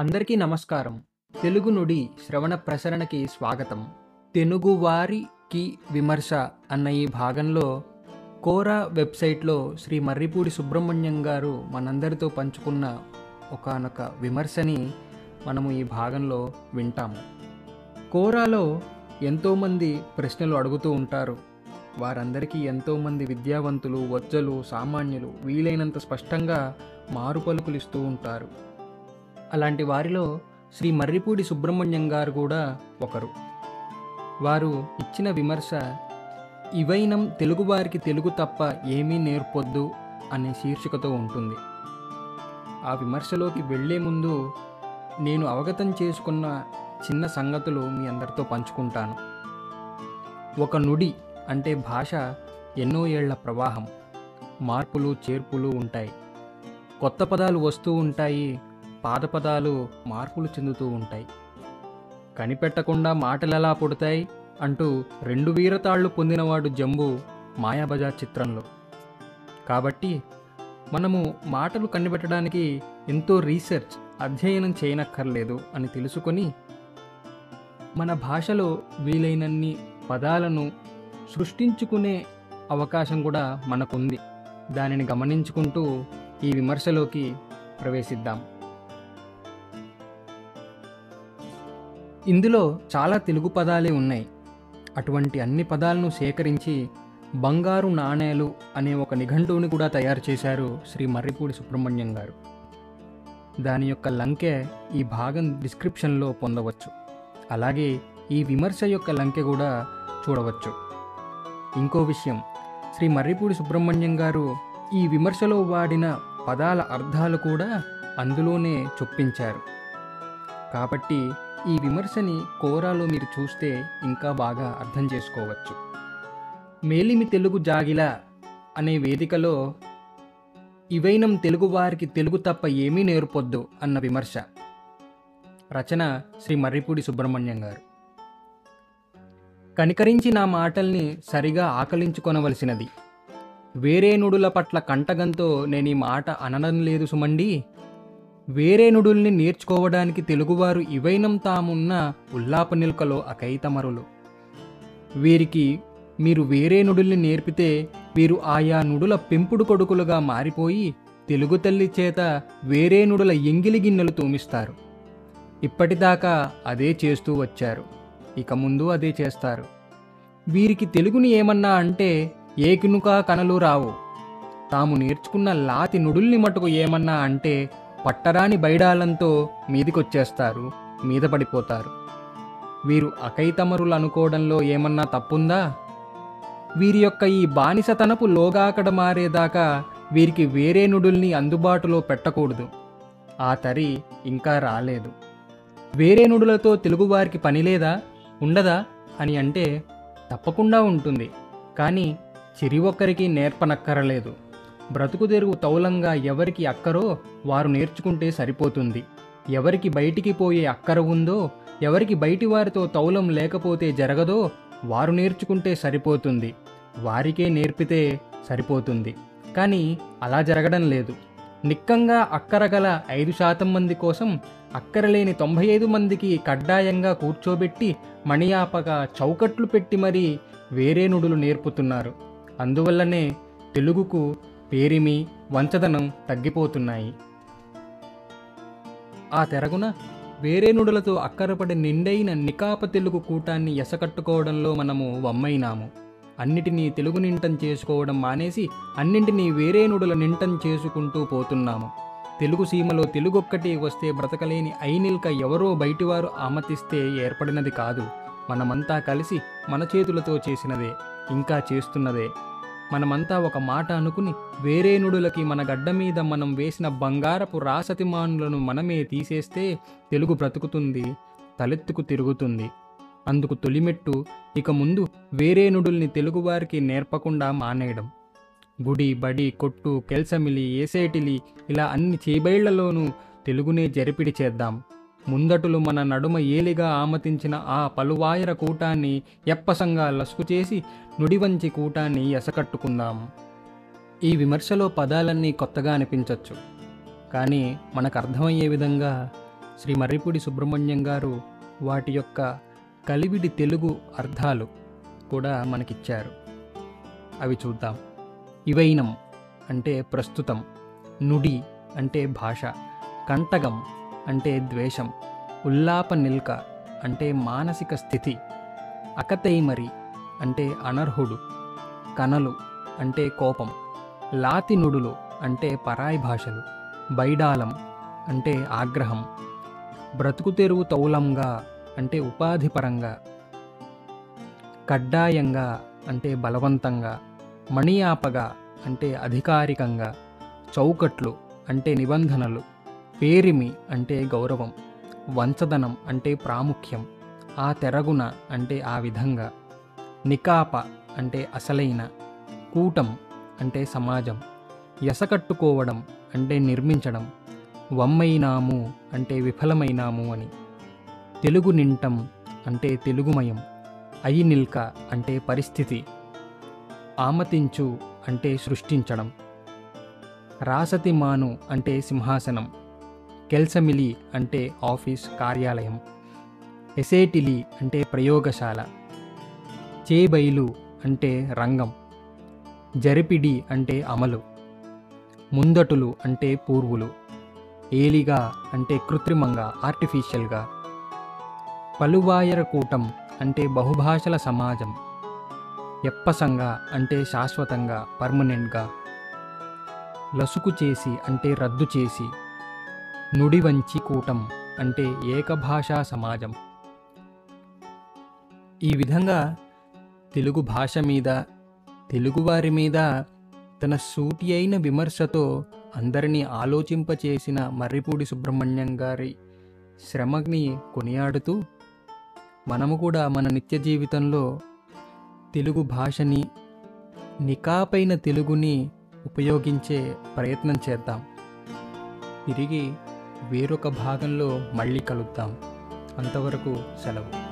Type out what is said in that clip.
అందరికీ నమస్కారం. తెలుగు నుడి శ్రవణ ప్రసరణకి స్వాగతం. తెలుగువారికి విమర్శ అన్న ఈ భాగంలో కోరా వెబ్సైట్లో శ్రీ మర్రిపూడి సుబ్రహ్మణ్యం గారు మనందరితో పంచుకున్న ఒకానొక విమర్శని మనము ఈ భాగంలో వింటాము. కోరాలో ఎంతోమంది ప్రశ్నలు అడుగుతూ ఉంటారు. వారందరికీ ఎంతోమంది విద్యావంతులు వజ్జలు సామాన్యులు వీలైనంత స్పష్టంగా మారు ఇస్తూ ఉంటారు. అలాంటి వారిలో శ్రీ మర్రిపూడి సుబ్రహ్మణ్యం గారు కూడా ఒకరు. వారు ఇచ్చిన విమర్శ ఇవైనం తెలుగువారికి తెలుగు తప్ప ఏమీ నేర్పొద్దు అనే శీర్షికతో ఉంటుంది. ఆ విమర్శలోకి వెళ్ళే ముందు నేను అవగతం చేసుకున్న చిన్న సంగతులు మీ అందరితో పంచుకుంటాను. ఒక నుడి అంటే భాష ఎన్నో ఏళ్ళ ప్రవాహం. మార్పులు చేర్పులు ఉంటాయి. కొత్త పదాలు వస్తూ ఉంటాయి. పాదపదాలు మార్పులు చెందుతూ ఉంటాయి. కనిపెట్టకుండా మాటలు ఎలా పుడతాయి అంటూ రెండు వీరతాళ్ళు పొందినవాడు జంబు మాయాబజార్ చిత్రంలో. కాబట్టి మనము మాటలు కనిపెట్టడానికి ఎంతో రీసెర్చ్ అధ్యయనం చేయనక్కర్లేదు అని తెలుసుకొని మన భాషలో వీలైనన్ని పదాలను సృష్టించుకునే అవకాశం కూడా మనకుంది. దానిని గమనించుకుంటూ ఈ విమర్శలోకి ప్రవేశిద్దాం. ఇందులో చాలా తెలుగు పదాలే ఉన్నాయి. అటువంటి అన్ని పదాలను సేకరించి బంగారు నాణేలు అనే ఒక నిఘంటువుని కూడా తయారు చేశారు శ్రీ మర్రిపూడి సుబ్రహ్మణ్యం గారు. దాని యొక్క లంకె ఈ భాగం డిస్క్రిప్షన్లో పొందవచ్చు. అలాగే ఈ విమర్శ యొక్క లంకె కూడా చూడవచ్చు. ఇంకో విషయం శ్రీ మర్రిపూడి సుబ్రహ్మణ్యం గారు ఈ విమర్శలో వాడిన పదాల అర్థాలు కూడా అందులోనే చొప్పించారు. కాబట్టి ఈ విమర్శని కోరాలో మీరు చూస్తే ఇంకా బాగా అర్థం చేసుకోవచ్చు. మేలిమి తెలుగు జాగిల అనే వేదికలో ఇవైనం తెలుగువారికి తెలుగు తప్ప ఏమీ నేర్పొద్దు అన్న విమర్శ. రచన శ్రీ మర్రిపూడి సుబ్రహ్మణ్యం గారు. కనికరించి నా మాటల్ని సరిగా ఆకలించుకొనవలసినది. వేరే నుడుల పట్ల కంటగంతో నేను ఈ మాట అనడం లేదు సుమండి! వేరే నుడుల్ని నేర్చుకోవడానికి తెలుగువారు ఇవైనం తామున్న ఉల్లాప నిల్కలో అకైతమరులు. వీరికి మీరు వేరే నుడుల్ని నేర్పితే వీరు ఆయా నుడుల పెంపుడు కొడుకులుగా మారిపోయి తెలుగు తల్లి చేత వేరే నుడుల ఎంగిలి గిన్నెలు తోమిస్తారు. ఇప్పటిదాకా అదే చేస్తూ వచ్చారు. ఇక ముందు అదే చేస్తారు. వీరికి తెలుగుని ఏమన్నా అంటే ఏకినుకా కనలు రావు. తాము నేర్చుకున్న లాతి నుడుల్ని మటుకు ఏమన్నా అంటే పట్టరాని బైడాలంతో మీదికొచ్చేస్తారు మీద పడిపోతారు వీరు అకైతమరులు అనుకోవడంలో ఏమన్నా తప్పుందా? వీరి యొక్క ఈ బానిసతనపు లోగాకడ మారేదాకా వీరికి వేరే నుడుల్ని అందుబాటులో పెట్టకూడదు. ఆ తరి ఇంకా రాలేదు. వేరే నుడులతో తెలుగువారికి పని లేదా? ఉండదా? అని అంటే తప్పకుండా ఉంటుంది. కానీ చిరి ఒక్కరికి నేర్పనక్కరలేదు. బ్రతుకుతెరుగు తౌలంగా ఎవరికి అక్కరో వారు నేర్చుకుంటే సరిపోతుంది. ఎవరికి బయటికి పోయే అక్కర ఉందో ఎవరికి బయటి వారితో తౌలం లేకపోతే జరగదో వారు నేర్చుకుంటే సరిపోతుంది. వారికే నేర్పితే సరిపోతుంది. కానీ అలా జరగడం లేదు. నిక్కంగా అక్కరగల ఐదు శాతం మంది కోసం అక్కరలేని తొంభై ఐదు మందికి కడ్డాయంగా కూర్చోబెట్టి మణియాపగా చౌకట్లు పెట్టి మరీ వేరే నుడులు నేర్పుతున్నారు. అందువల్లనే తెలుగుకు పేరిమి వంచదనం తగ్గిపోతున్నాయి. ఆ తెరగున వేరే నుడులతో అక్కరపడి నిండైన నికాప తెలుగు కూటాన్ని ఎసకట్టుకోవడంలో మనము వమ్మైనాము. అన్నిటినీ తెలుగు నింటం చేసుకోవడం మానేసి అన్నింటినీ వేరే నుడుల నింటం చేసుకుంటూ పోతున్నాము. తెలుగు సీమలో తెలుగొక్కటి వస్తే బ్రతకలేని ఐనిల్క ఎవరో బయటివారు ఆమతిస్తే ఏర్పడినది కాదు. మనమంతా కలిసి మన చేతులతో చేసినదే ఇంకా చేస్తున్నదే. మనమంతా ఒక మాట అనుకుని వేరేనుడులకి మన గడ్డ మీద మనం వేసిన బంగారపు రాసతిమానులను మనమే తీసేస్తే తెలుగు బ్రతుకుతుంది తలెత్తుకు తిరుగుతుంది. అందుకు తొలిమెట్టు ఇక ముందు వేరేనుడుల్ని తెలుగువారికి నేర్పకుండా మానేయడం. గుడి బడి కొట్టు కెల్సమిలి ఏసేటిలి ఇలా అన్ని చేబైళ్ళలోనూ తెలుగునే జరిపిడి చేద్దాం. ముందటులు మన నడుమ ఏలిగా ఆమతించిన ఆ పలువాయర కూటాన్ని ఎప్పసంగా లసుకు చేసి నుడివంచి కూటాన్ని ఎసకట్టుకుందాం. ఈ విమర్శలో పదాలన్నీ కొత్తగా అనిపించవచ్చు కానీ మనకు అర్థమయ్యే విధంగా శ్రీ మర్రిపూడి సుబ్రహ్మణ్యం గారు వాటి యొక్క కలివిడి తెలుగు అర్థాలు కూడా మనకిచ్చారు. అవి చూద్దాం. ఇవైనం అంటే ప్రస్తుతం నుడి అంటే భాష కంటగం అంటే ద్వేషం ఉల్లాప నిల్క అంటే మానసిక స్థితి అకతైమరి అంటే అనర్హుడు కనలు అంటే కోపం లాతినుడులు అంటే పరాయి భాషలు బైడాలం అంటే ఆగ్రహం బ్రతుకు తెరువు తౌలంగా అంటే ఉపాధిపరంగా కడ్డాయంగా అంటే బలవంతంగా మణియాపగా అంటే అధికారికంగా చౌకట్లు అంటే నిబంధనలు. పేరిమి అంటే గౌరవం వంచదనం అంటే ప్రాముఖ్యం ఆ తెరగున అంటే ఆ విధంగా నికాప అంటే అసలైన కూటం అంటే సమాజం ఎసకట్టుకోవడం అంటే నిర్మించడం వమ్మైనాము అంటే విఫలమైనాము అని తెలుగు నింటం అంటే తెలుగుమయం అయి నిల్క అంటే పరిస్థితి ఆమతించు అంటే సృష్టించడం రాసతి మాను అంటే సింహాసనం. కెల్సమిలి అంటే ఆఫీస్ కార్యాలయం. ఎసేటిలి అంటే ప్రయోగశాల. చేబైలు అంటే రంగం. జరిపిడి అంటే అమలు. ముందటులు అంటే పూర్వులు. ఏలిగా అంటే కృత్రిమంగా ఆర్టిఫిషియల్గా పలువాయర కూటం అంటే బహుభాషల సమాజం. ఎప్పసంగా అంటే శాశ్వతంగా పర్మనెంట్గా లసుకు చేసి అంటే రద్దు చేసి. నుడివంచి కూటం అంటే ఏకభాషా సమాజం. ఈ విధంగా తెలుగు భాష మీద తెలుగువారి మీద తన సూటి అయిన విమర్శతో అందరినీ ఆలోచింపచేసిన మర్రిపూడి సుబ్రహ్మణ్యం గారి శ్రమని కొనియాడుతూ మనము కూడా మన నిత్య జీవితంలో తెలుగు భాషని నికాపైన తెలుగుని ఉపయోగించే ప్రయత్నం చేద్దాం. తిరిగి వేరొక భాగంలో మళ్ళీ కలుద్దాం. అంతవరకు సెలవు.